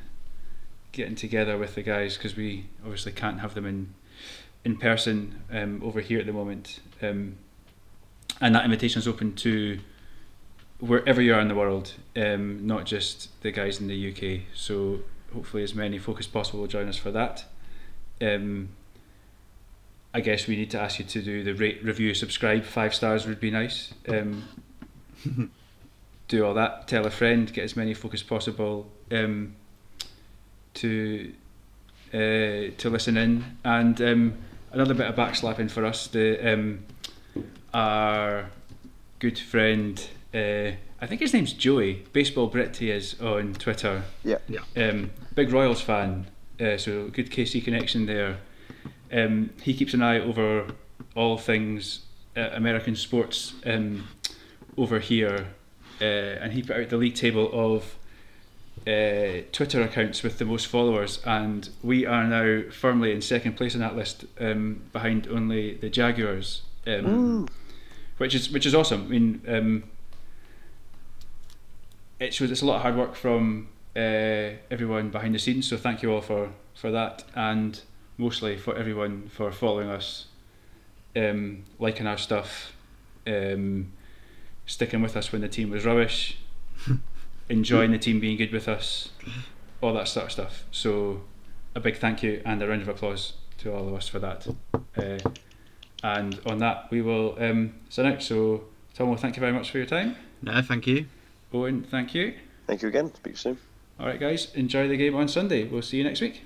getting together with the guys because we obviously can't have them in in person um, over here at the moment. Um, and that invitation is open to wherever you are in the world, um, not just the guys in the UK. So hopefully, as many folk as possible will join us for that. Um, I guess we need to ask you to do the rate, review, subscribe. Five stars would be nice. Um, do all that. Tell a friend. Get as many folk as possible um, to uh, to listen in. And um, another bit of backslapping for us. The um, our good friend. Uh, I think his name's Joey. Baseball Brit he is on Twitter. Yeah. Yeah. Um, big Royals fan. Uh, so good KC connection there. Um, he keeps an eye over all things uh, American sports um, over here, uh, and he put out the league table of uh, Twitter accounts with the most followers, and we are now firmly in second place on that list, um, behind only the Jaguars, um, which is which is awesome. I mean, um, it shows it's a lot of hard work from uh, everyone behind the scenes. So thank you all for for that, and mostly for everyone for following us, um, liking our stuff, um, sticking with us when the team was rubbish, enjoying the team being good with us, all that sort of stuff. So a big thank you and a round of applause to all of us for that. Uh, and on that, we will um, sign out. So Tom, thank you very much for your time. No, thank you. Owen, thank you. Thank you again. Speak soon. All right, guys, enjoy the game on Sunday. We'll see you next week.